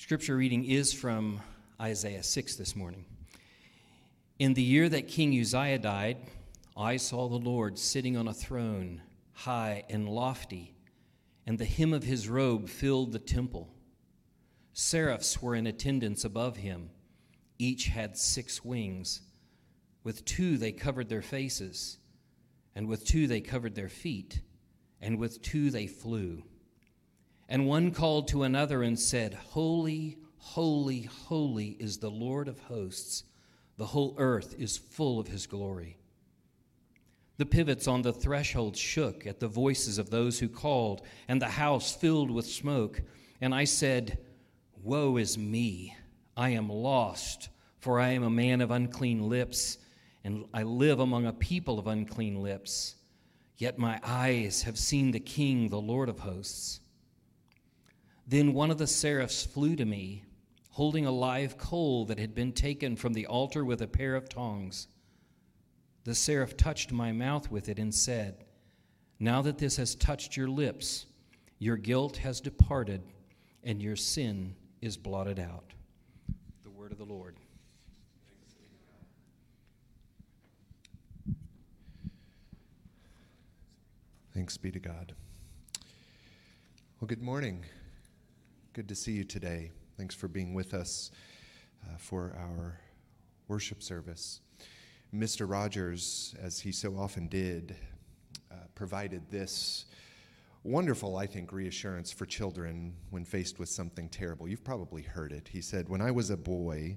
Scripture reading is from Isaiah 6 this morning. In the year that King Uzziah died, I saw the Lord sitting on a throne, high and lofty, and the hem of his robe filled the temple. Seraphs were in attendance above him. Each had six wings. With two they covered their faces, and with two they covered their feet, and with two they flew. And one called to another and said, Holy, holy, holy is the Lord of hosts. The whole earth is full of his glory. The pivots on the threshold shook at the voices of those who called, and the house filled with smoke. And I said, Woe is me! I am lost, for I am a man of unclean lips, and I live among a people of unclean lips. Yet my eyes have seen the King, the Lord of hosts. Then one of the seraphs flew to me, holding a live coal that had been taken from the altar with a pair of tongs. The seraph touched my mouth with it and said, Now that this has touched your lips, your guilt has departed and your sin is blotted out. The word of the Lord. Thanks be to God. Well, good morning. Good to see you today. Thanks for being with us uh, for our worship service. Mr. Rogers, as he so often did, uh, provided this wonderful, I think, reassurance for children when faced with something terrible. You've probably heard it. He said, When I was a boy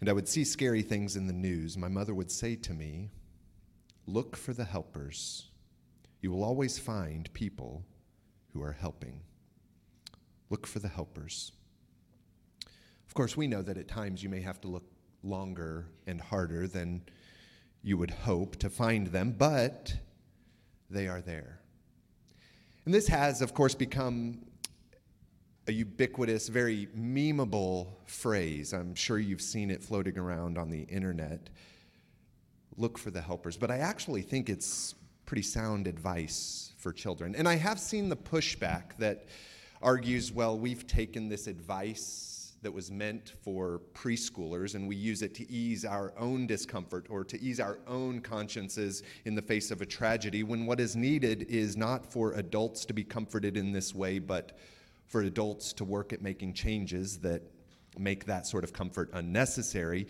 and I would see scary things in the news, my mother would say to me, Look for the helpers. You will always find people who are helping. Look for the helpers. Of course, we know that at times you may have to look longer and harder than you would hope to find them, but they are there. And this has, of course, become a ubiquitous, very memeable phrase. I'm sure you've seen it floating around on the internet. Look for the helpers. But I actually think it's pretty sound advice for children. And I have seen the pushback that argues, well, we've taken this advice that was meant for preschoolers and we use it to ease our own discomfort or to ease our own consciences in the face of a tragedy, when what is needed is not for adults to be comforted in this way, but for adults to work at making changes that make that sort of comfort unnecessary.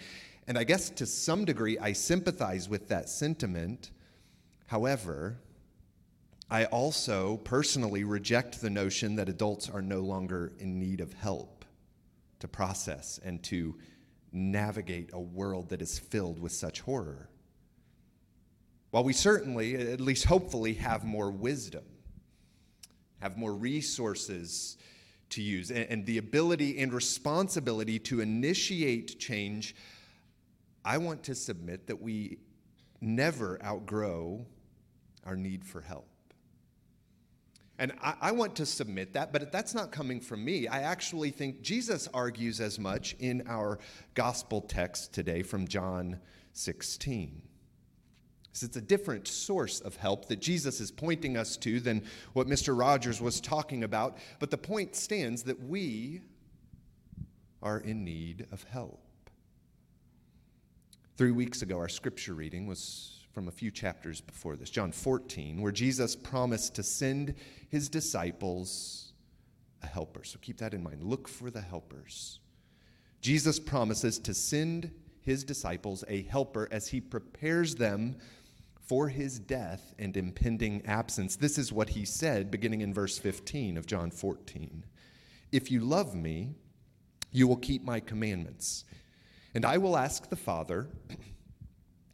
And I guess to some degree, I sympathize with that sentiment. However, I also personally reject the notion that adults are no longer in need of help to process and to navigate a world that is filled with such horror. While we certainly, at least hopefully, have more wisdom, have more resources to use, and, the ability and responsibility to initiate change, I want to submit that we never outgrow our need for help. And I, I, want to submit that, but that's not coming from me. I actually think Jesus argues as much in our gospel text today from John 16. So it's a different source of help that Jesus is pointing us to than what Mr. Rogers was talking about. But the point stands that we are in need of help. Three weeks ago, our scripture reading was from a few chapters before this, John 14, where Jesus promised to send his disciples a helper. So keep that in mind. Look for the helpers. Jesus promises to send his disciples a helper as he prepares them for his death and impending absence. This is what he said beginning in verse 15 of John 14. If you love me, you will keep my commandments. And I will ask the Father,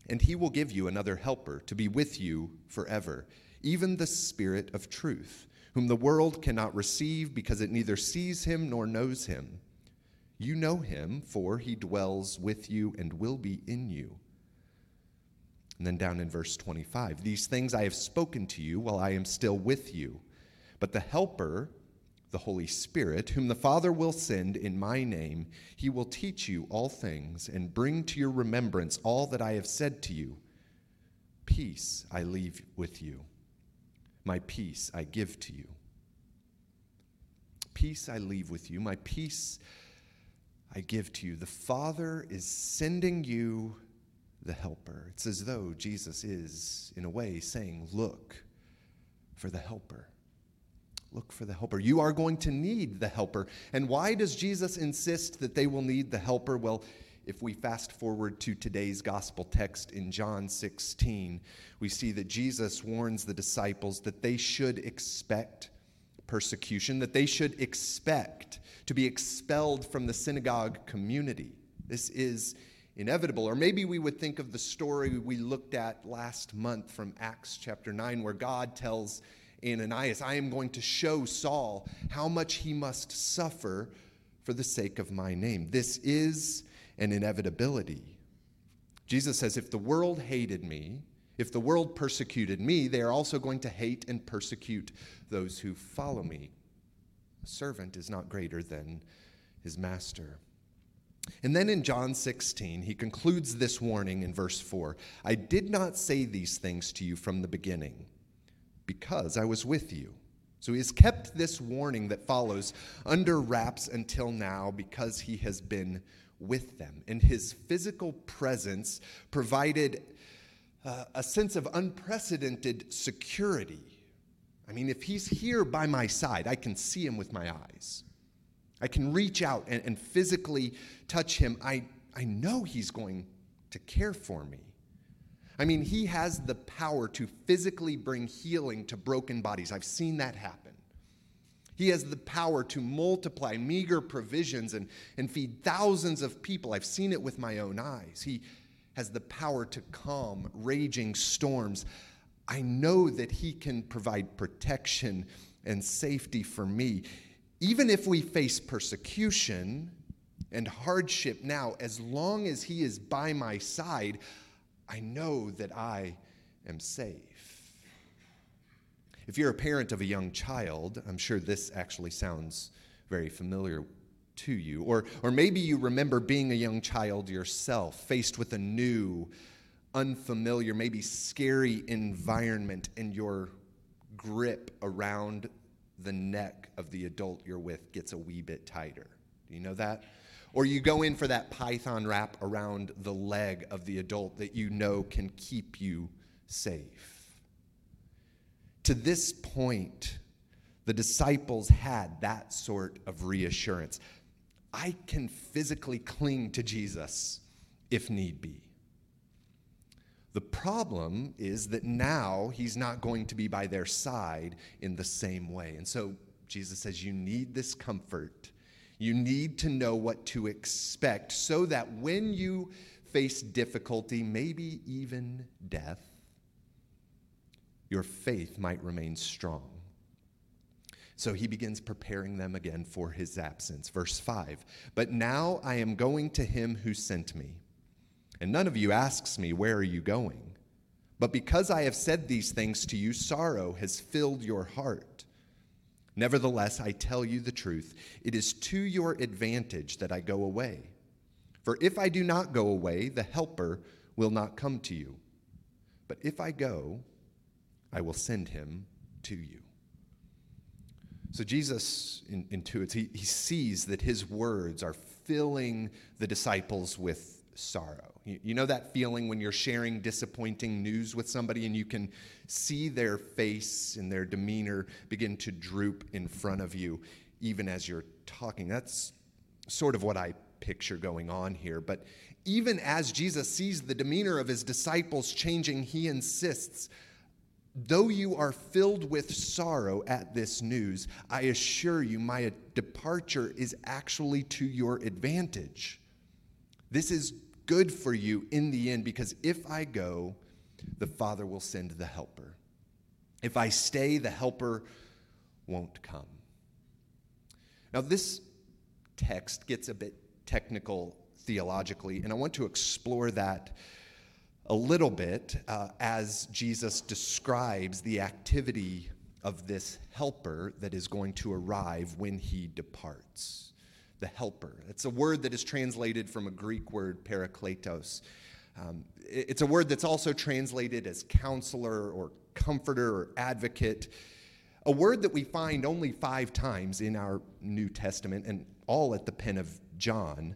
and he will give you another helper to be with you forever, even the Spirit of truth, whom the world cannot receive because it neither sees him nor knows him. You know him, for he dwells with you and will be in you. And then down in verse 25, these things I have spoken to you while I am still with you. But the Helper, the Holy Spirit, whom the Father will send in my name, he will teach you all things and bring to your remembrance all that I have said to you. Peace I leave with you, my peace I give to you. Peace I leave with you, my peace I give to you. The Father is sending you the helper. It's as though Jesus is, in a way, saying, Look for the helper. Look for the helper. You are going to need the helper. And why does Jesus insist that they will need the helper? Well, if we fast forward to today's gospel text in John 16, we see that Jesus warns the disciples that they should expect persecution, that they should expect to be expelled from the synagogue community. This is inevitable. Or maybe we would think of the story we looked at last month from Acts chapter 9, where God tells Ananias, I am going to show Saul how much he must suffer for the sake of my name. This is an inevitability. Jesus says, If the world hated me, if the world persecuted me, they are also going to hate and persecute those who follow me. A servant is not greater than his master. And then in John 16, he concludes this warning in verse 4 I did not say these things to you from the beginning because I was with you. So he has kept this warning that follows under wraps until now because he has been with them. And his physical presence provided uh, a sense of unprecedented security. I mean, if he's here by my side, I can see him with my eyes. I can reach out and, and physically touch him. I, I know he's going to care for me. I mean, he has the power to physically bring healing to broken bodies. I've seen that happen. He has the power to multiply meager provisions and, and feed thousands of people. I've seen it with my own eyes. He has the power to calm raging storms. I know that He can provide protection and safety for me. Even if we face persecution and hardship now, as long as He is by my side, I know that I am safe. If you're a parent of a young child, I'm sure this actually sounds very familiar to you. Or, or maybe you remember being a young child yourself, faced with a new, unfamiliar, maybe scary environment, and your grip around the neck of the adult you're with gets a wee bit tighter. Do you know that? Or you go in for that python wrap around the leg of the adult that you know can keep you safe. To this point, the disciples had that sort of reassurance. I can physically cling to Jesus if need be. The problem is that now he's not going to be by their side in the same way. And so Jesus says, You need this comfort. You need to know what to expect so that when you face difficulty, maybe even death, your faith might remain strong. So he begins preparing them again for his absence. Verse 5 But now I am going to him who sent me. And none of you asks me, Where are you going? But because I have said these things to you, sorrow has filled your heart. Nevertheless, I tell you the truth. It is to your advantage that I go away. For if I do not go away, the Helper will not come to you. But if I go, I will send him to you. So Jesus intuits, he, he sees that his words are filling the disciples with sorrow. You, know that feeling when you're sharing disappointing news with somebody and you can see their face and their demeanor begin to droop in front of you even as you're talking? That's sort of what I picture going on here. But even as Jesus sees the demeanor of his disciples changing, he insists Though you are filled with sorrow at this news, I assure you my departure is actually to your advantage. This is good for you in the end because if I go, the Father will send the helper. If I stay, the helper won't come. Now, this text gets a bit technical theologically, and I want to explore that a little bit uh, as Jesus describes the activity of this helper that is going to arrive when he departs. The helper. It's a word that is translated from a Greek word, parakletos. Um, it's a word that's also translated as counselor or comforter or advocate. A word that we find only five times in our New Testament and all at the pen of John.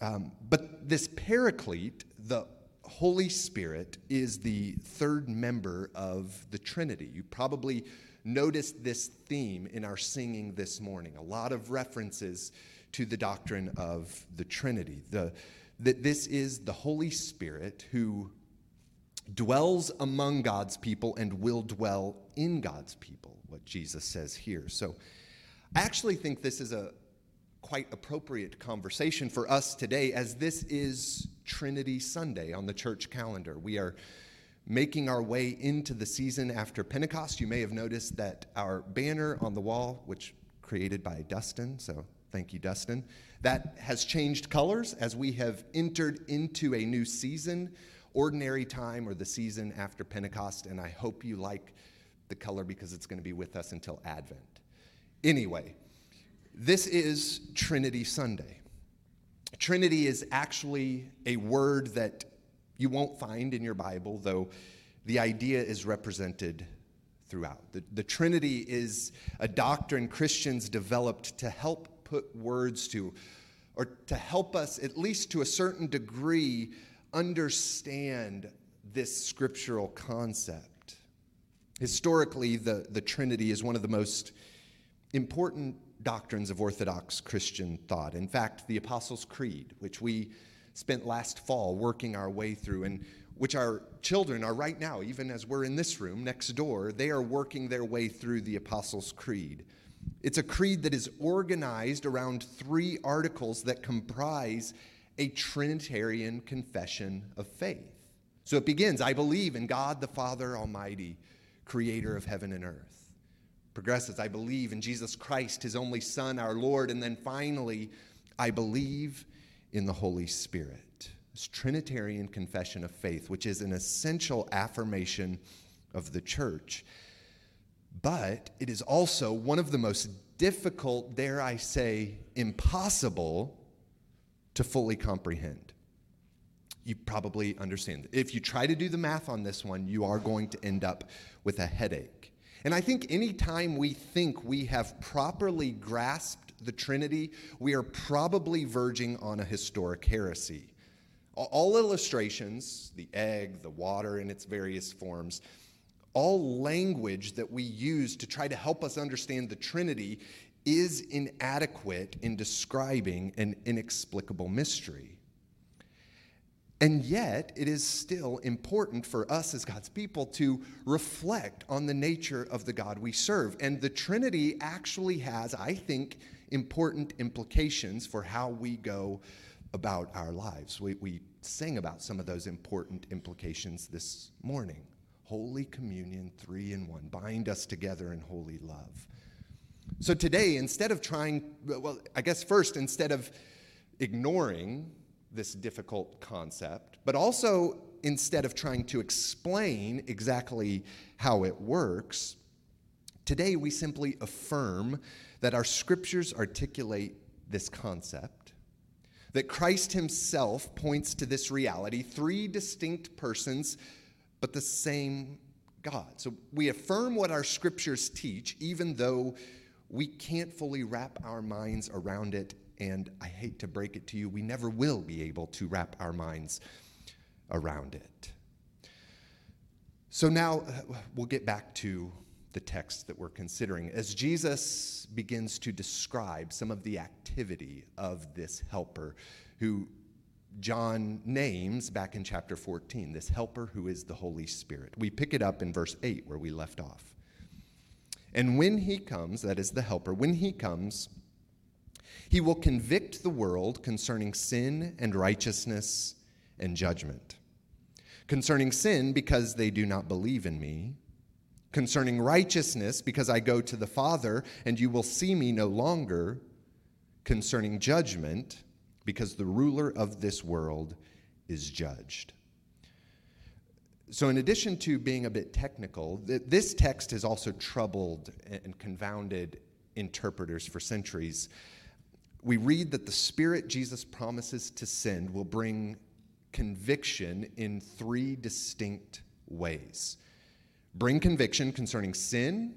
Um, but this paraclete, the Holy Spirit, is the third member of the Trinity. You probably noticed this theme in our singing this morning. A lot of references to the doctrine of the Trinity. The, that this is the Holy Spirit who dwells among God's people and will dwell in God's people, what Jesus says here. So I actually think this is a quite appropriate conversation for us today, as this is Trinity Sunday on the church calendar. We are making our way into the season after Pentecost. You may have noticed that our banner on the wall, which created by Dustin, so thank you, Dustin, that has changed colors as we have entered into a new season ordinary time or the season after Pentecost, and I hope you like the color because it's going to be with us until Advent. Anyway, this is Trinity Sunday. Trinity is actually a word that you won't find in your Bible, though the idea is represented throughout. The, the Trinity is a doctrine Christians developed to help put words to, or to help us, at least to a certain degree, understand this scriptural concept. Historically, the, the Trinity is one of the most important doctrines of Orthodox Christian thought. In fact, the Apostles' Creed, which we spent last fall working our way through, and which our children are right now, even as we're in this room next door, they are working their way through the Apostles' Creed. It's a creed that is organized around three articles that comprise a Trinitarian confession of faith. So it begins I believe in God the Father Almighty, creator of heaven and earth. Progresses, I believe in Jesus Christ, his only Son, our Lord. And then finally, I believe in the Holy Spirit. This Trinitarian confession of faith, which is an essential affirmation of the church. But it is also one of the most difficult, dare I say, impossible to fully comprehend. You probably understand. If you try to do the math on this one, you are going to end up with a headache. And I think anytime we think we have properly grasped the Trinity, we are probably verging on a historic heresy. All illustrations, the egg, the water in its various forms, all language that we use to try to help us understand the Trinity is inadequate in describing an inexplicable mystery. And yet, it is still important for us as God's people to reflect on the nature of the God we serve. And the Trinity actually has, I think, important implications for how we go about our lives. We, we about some of those important implications this morning. Holy Communion, three in one, bind us together in holy love. So today, instead of trying, well, I guess first, instead of ignoring this difficult concept, but also instead of trying to explain exactly how it works, today we simply affirm that our scriptures articulate this concept, that Christ himself points to this reality, three distinct persons, but the same God. So we affirm what our scriptures teach, even though we can't fully wrap our minds around it, and I hate to break it to you, we never will be able to wrap our minds around it. So now uh, we'll get back to the text that we're considering. As Jesus begins to describe some of the activity of this helper who John names back in chapter 14, this helper who is the Holy Spirit. We pick it up in verse 8 where we left off. And when he comes, that is the helper, when he comes, he will convict the world concerning sin and righteousness and judgment. Concerning sin, because they do not believe in me. Concerning righteousness, because I go to the Father and you will see me no longer. Concerning judgment, because the ruler of this world is judged. So, in addition to being a bit technical, this text has also troubled and confounded interpreters for centuries. We read that the Spirit Jesus promises to send will bring conviction in three distinct ways bring conviction concerning sin,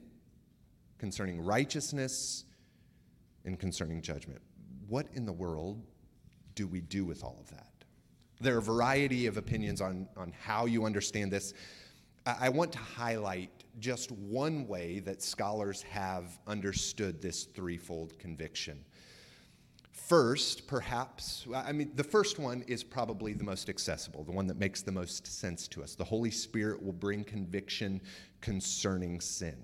concerning righteousness, and concerning judgment. what in the world do we do with all of that? There are a variety of opinions on, on how you understand this. I, I want to highlight just one way that scholars have understood this threefold conviction. First, perhaps, I mean, the first one is probably the most accessible, the one that makes the most sense to us. The Holy Spirit will bring conviction concerning sin.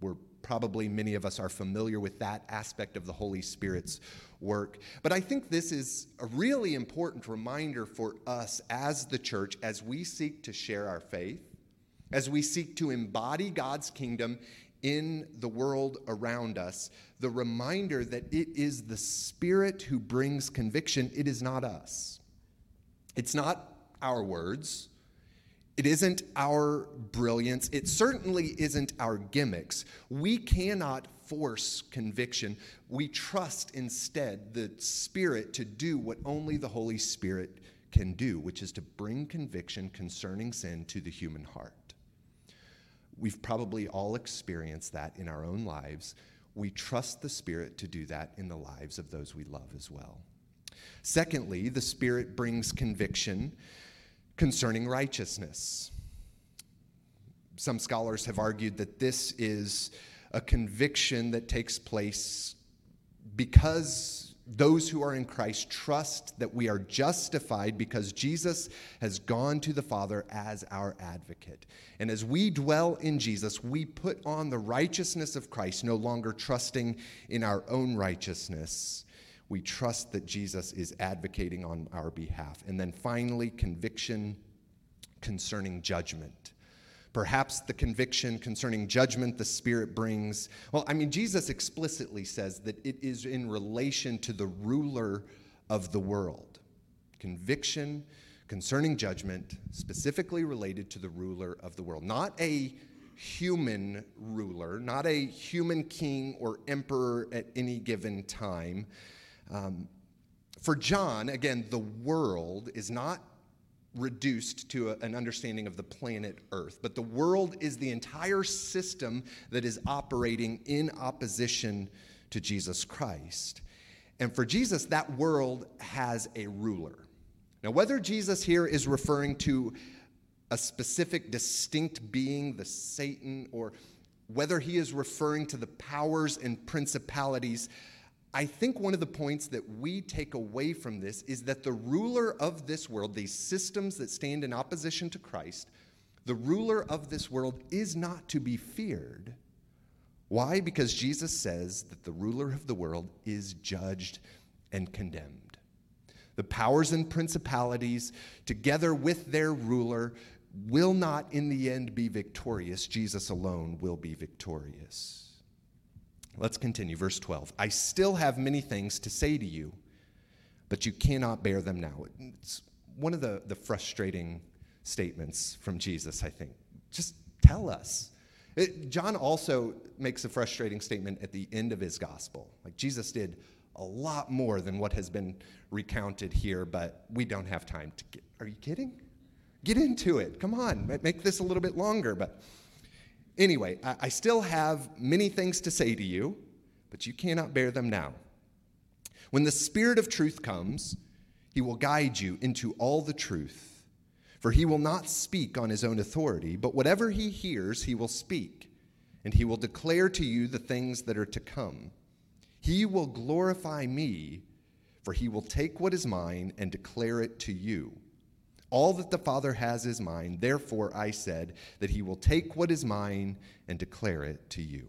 We're probably, many of us are familiar with that aspect of the Holy Spirit's work. But I think this is a really important reminder for us as the church as we seek to share our faith, as we seek to embody God's kingdom in the world around us, the reminder that it is the Spirit who brings conviction, it is not us. It's not our words. It isn't our brilliance. It certainly isn't our gimmicks. We cannot force conviction. We trust instead the Spirit to do what only the Holy Spirit can do, which is to bring conviction concerning sin to the human heart. We've probably all experienced that in our own lives. We trust the Spirit to do that in the lives of those we love as well. Secondly, the Spirit brings conviction concerning righteousness. Some scholars have argued that this is a conviction that takes place because those who are in Christ trust that we are justified because Jesus has gone to the Father as our advocate. And as we dwell in Jesus, we put on the righteousness of Christ, no longer trusting in our own righteousness. We trust that Jesus is advocating on our behalf. And then finally, conviction concerning judgment. Perhaps the conviction concerning judgment the Spirit brings. Well, I mean, Jesus explicitly says that it is in relation to the ruler of the world. Conviction concerning judgment, specifically related to the ruler of the world. Not a human ruler, not a human king or emperor at any given time. Um, for John, again, the world is not reduced to a, an understanding of the planet Earth. But the world is the entire system that is operating in opposition to Jesus Christ. And for Jesus, that world has a ruler. Now, whether Jesus here is referring to a specific, distinct being, the Satan, or whether he is referring to the powers and principalities I think one of the points that we take away from this is that the ruler of this world, these systems that stand in opposition to Christ, the ruler of this world is not to be feared. Why? Because Jesus says that the ruler of the world is judged and condemned. The powers and principalities, together with their ruler, will not in the end be victorious. Jesus alone will be victorious. Let's continue. Verse 12. I still have many things to say to you, but you cannot bear them now. It's one of the, the frustrating statements from Jesus, I think. Just tell us. It, John also makes a frustrating statement at the end of his gospel. Like Jesus did a lot more than what has been recounted here, but we don't have time to get. Are you kidding? Get into it. Come on, make this a little bit longer. But Anyway, I, I still have many things to say to you, but you cannot bear them now. When the Spirit of truth comes, he will guide you into all the truth. For he will not speak on his own authority, but whatever he hears, he will speak, and he will declare to you the things that are to come. He will glorify me, for he will take what is mine and declare it to you. All that the Father has is mine. Therefore, I said that he will take what is mine and declare it to you.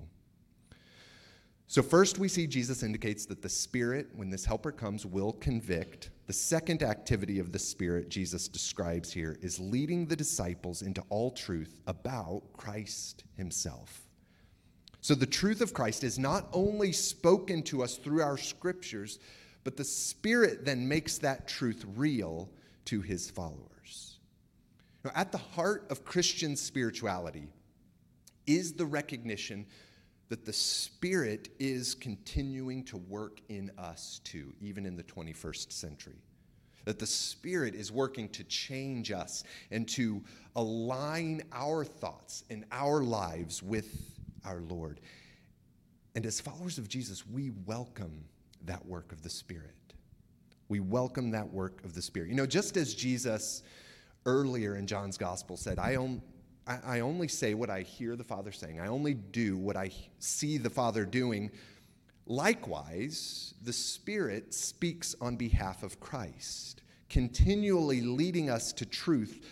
So, first, we see Jesus indicates that the Spirit, when this helper comes, will convict. The second activity of the Spirit Jesus describes here is leading the disciples into all truth about Christ himself. So, the truth of Christ is not only spoken to us through our scriptures, but the Spirit then makes that truth real to his followers. Now, at the heart of Christian spirituality is the recognition that the Spirit is continuing to work in us too, even in the 21st century. That the Spirit is working to change us and to align our thoughts and our lives with our Lord. And as followers of Jesus, we welcome that work of the Spirit. We welcome that work of the Spirit. You know, just as Jesus earlier in John's Gospel said, I, on, I, I only say what I hear the Father saying, I only do what I see the Father doing. Likewise, the Spirit speaks on behalf of Christ, continually leading us to truth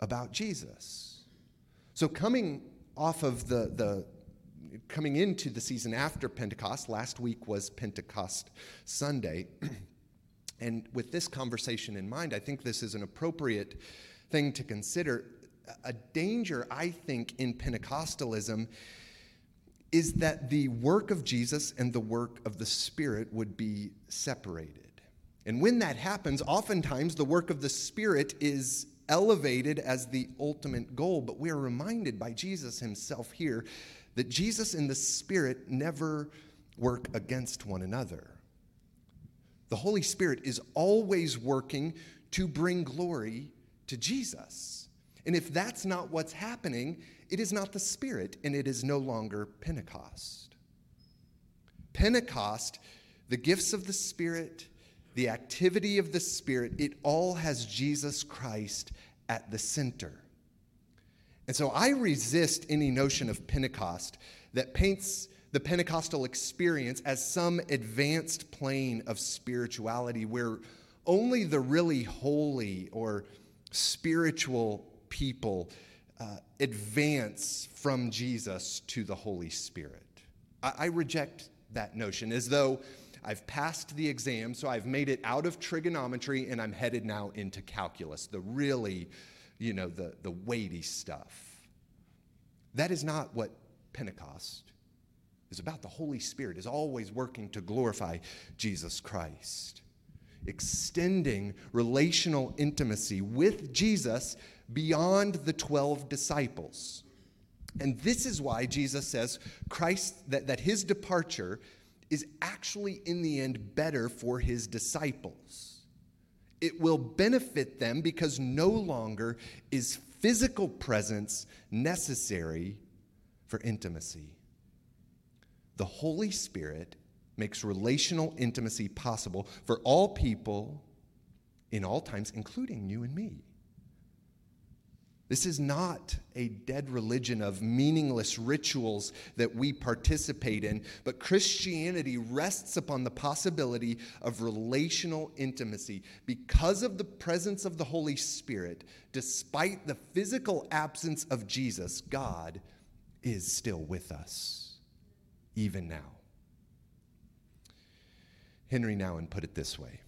about Jesus. So, coming off of the, the coming into the season after Pentecost, last week was Pentecost Sunday. And with this conversation in mind, I think this is an appropriate thing to consider. A danger, I think, in Pentecostalism is that the work of Jesus and the work of the Spirit would be separated. And when that happens, oftentimes the work of the Spirit is elevated as the ultimate goal. But we're reminded by Jesus himself here that Jesus and the Spirit never work against one another. The Holy Spirit is always working to bring glory to Jesus. And if that's not what's happening, it is not the Spirit and it is no longer Pentecost. Pentecost, the gifts of the Spirit, the activity of the Spirit, it all has Jesus Christ at the center. And so I resist any notion of Pentecost that paints the Pentecostal experience as some advanced plane of spirituality where only the really holy or spiritual people uh, advance from Jesus to the Holy Spirit. I, I reject that notion as though I've passed the exam, so I've made it out of trigonometry and I'm headed now into calculus, the really, you know, the, the weighty stuff. That is not what Pentecost is about the Holy Spirit, is always working to glorify Jesus Christ, extending relational intimacy with Jesus beyond the 12 disciples. And this is why Jesus says Christ that, that his departure is actually in the end better for his disciples. It will benefit them because no longer is physical presence necessary for intimacy. The Holy Spirit makes relational intimacy possible for all people in all times, including you and me. This is not a dead religion of meaningless rituals that we participate in, but Christianity rests upon the possibility of relational intimacy. Because of the presence of the Holy Spirit, despite the physical absence of Jesus, God is still with us even now. Henri Nouwen put it this way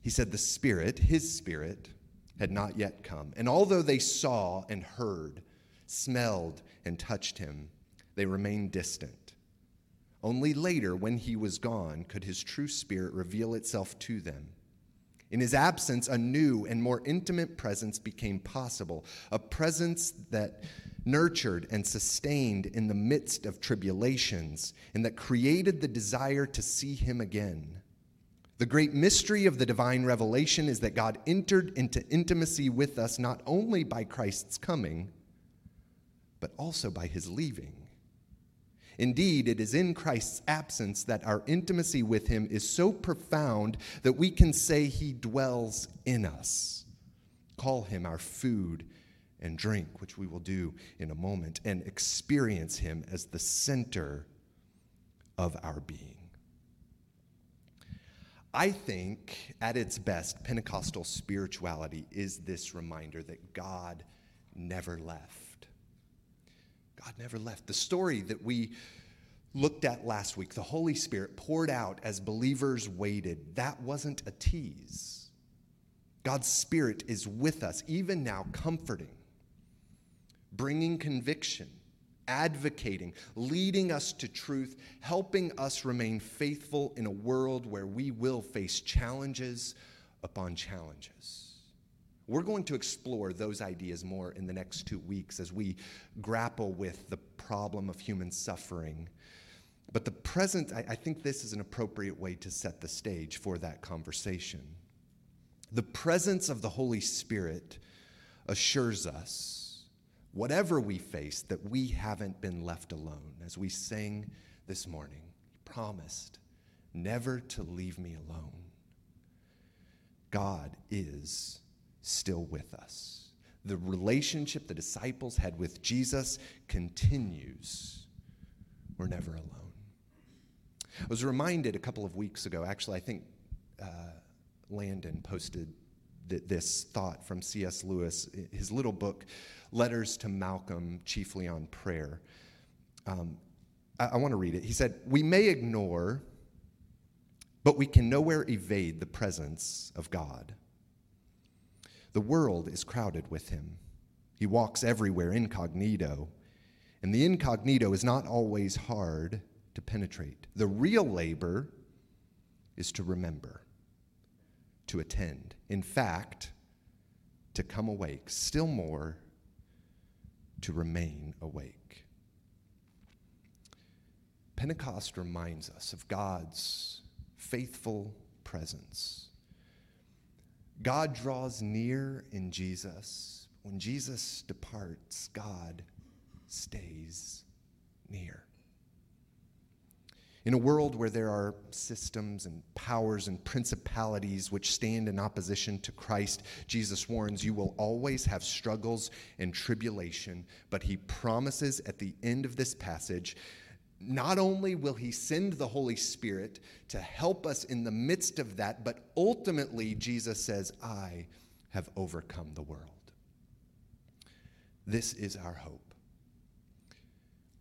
He said, The Spirit, His Spirit, had not yet come. And although they saw and heard, smelled and touched Him, they remained distant. Only later, when He was gone, could His true Spirit reveal itself to them. In his absence, a new and more intimate presence became possible, a presence that nurtured and sustained in the midst of tribulations, and that created the desire to see him again. The great mystery of the divine revelation is that God entered into intimacy with us not only by Christ's coming, but also by his leaving. Indeed, it is in Christ's absence that our intimacy with him is so profound that we can say he dwells in us. Call him our food and drink, which we will do in a moment, and experience Him as the center of our being. I think, at its best, Pentecostal spirituality is this reminder that God never left. God never left. The story that we looked at last week, the Holy Spirit poured out as believers waited, that wasn't a tease. God's Spirit is with us, even now, comforting bringing conviction, advocating, leading us to truth, helping us remain faithful in a world where we will face challenges upon challenges. We're going to explore those ideas more in the next two weeks as we grapple with the problem of human suffering. But the present, I, I think this is an appropriate way to set the stage for that conversation. The presence of the Holy Spirit assures us whatever we face, that we haven't been left alone. As we sing this morning, He promised never to leave me alone. God is still with us. The relationship the disciples had with Jesus continues. We're never alone. I was reminded a couple of weeks ago, actually, I think uh, Landon posted th- this thought from C.S. Lewis, his little book, Letters to Malcolm, chiefly on prayer. Um, I, I want to read it. He said, We may ignore, but we can nowhere evade the presence of God. The world is crowded with him. He walks everywhere incognito, and the incognito is not always hard to penetrate. The real labor is to remember, to attend. In fact, to come awake. Still more, to remain awake. Pentecost reminds us of God's faithful presence. God draws near in Jesus. When Jesus departs, God stays near. In a world where there are systems and powers and principalities which stand in opposition to Christ, Jesus warns you will always have struggles and tribulation, but he promises at the end of this passage not only will he send the Holy Spirit to help us in the midst of that, but ultimately, Jesus says, I have overcome the world. This is our hope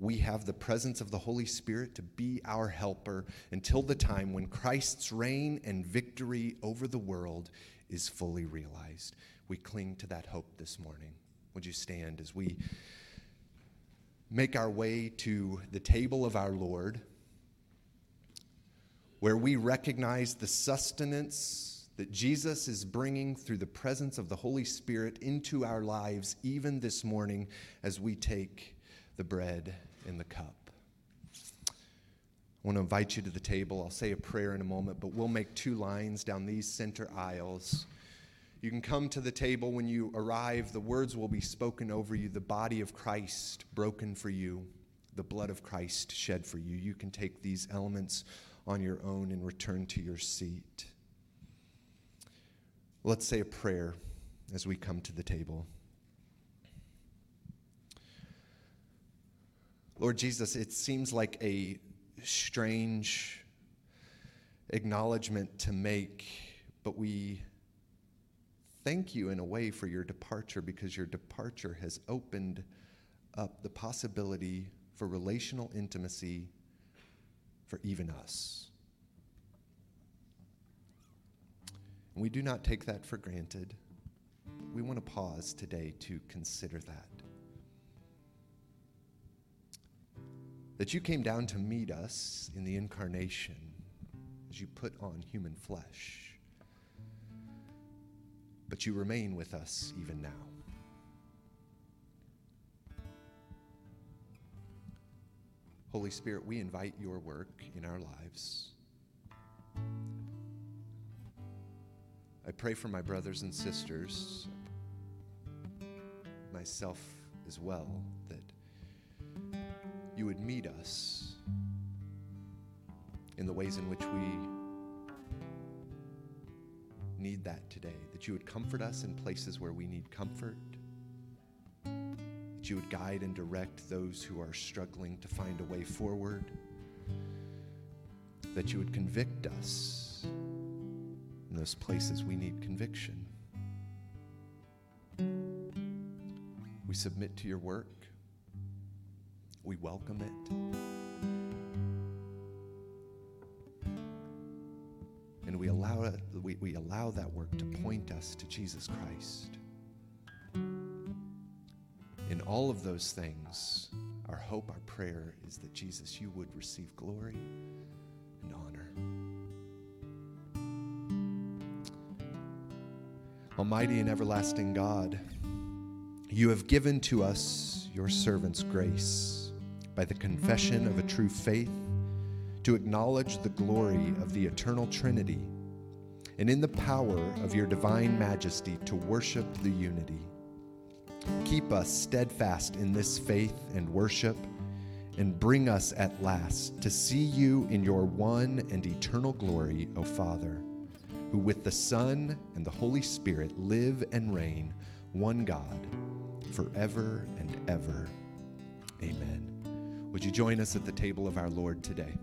we have the presence of the Holy Spirit to be our helper until the time when Christ's reign and victory over the world is fully realized. We cling to that hope this morning. Would you stand as we make our way to the table of our Lord, where we recognize the sustenance that Jesus is bringing through the presence of the Holy Spirit into our lives, even this morning as we take the bread in the cup. I want to invite you to the table. I'll say a prayer in a moment, but we'll make two lines down these center aisles. You can come to the table when you arrive. The words will be spoken over you the body of Christ broken for you, the blood of Christ shed for you. You can take these elements on your own and return to your seat. Let's say a prayer as we come to the table. Lord Jesus, it seems like a strange acknowledgement to make, but we thank you in a way for your departure because your departure has opened up the possibility for relational intimacy for even us. We do not take that for granted. We want to pause today to consider that. That you came down to meet us in the incarnation as you put on human flesh. But you remain with us even now. Holy Spirit, we invite your work in our lives. I pray for my brothers and sisters, myself as well, you would meet us in the ways in which we need that today. That you would comfort us in places where we need comfort. That you would guide and direct those who are struggling to find a way forward. That you would convict us in those places we need conviction. We submit to your work. We welcome it. And we allow, it, we, we allow that work to point us to Jesus Christ. In all of those things, our hope, our prayer is that Jesus, you would receive glory and honor. Almighty and everlasting God, you have given to us, your servants, grace by the confession of a true faith, to acknowledge the glory of the eternal Trinity, and in the power of your divine majesty to worship the unity. Keep us steadfast in this faith and worship, and bring us at last to see you in your one and eternal glory, O Father, who with the Son and the Holy Spirit live and reign, one God, forever and ever. Amen. Would you join us at the table of our Lord today?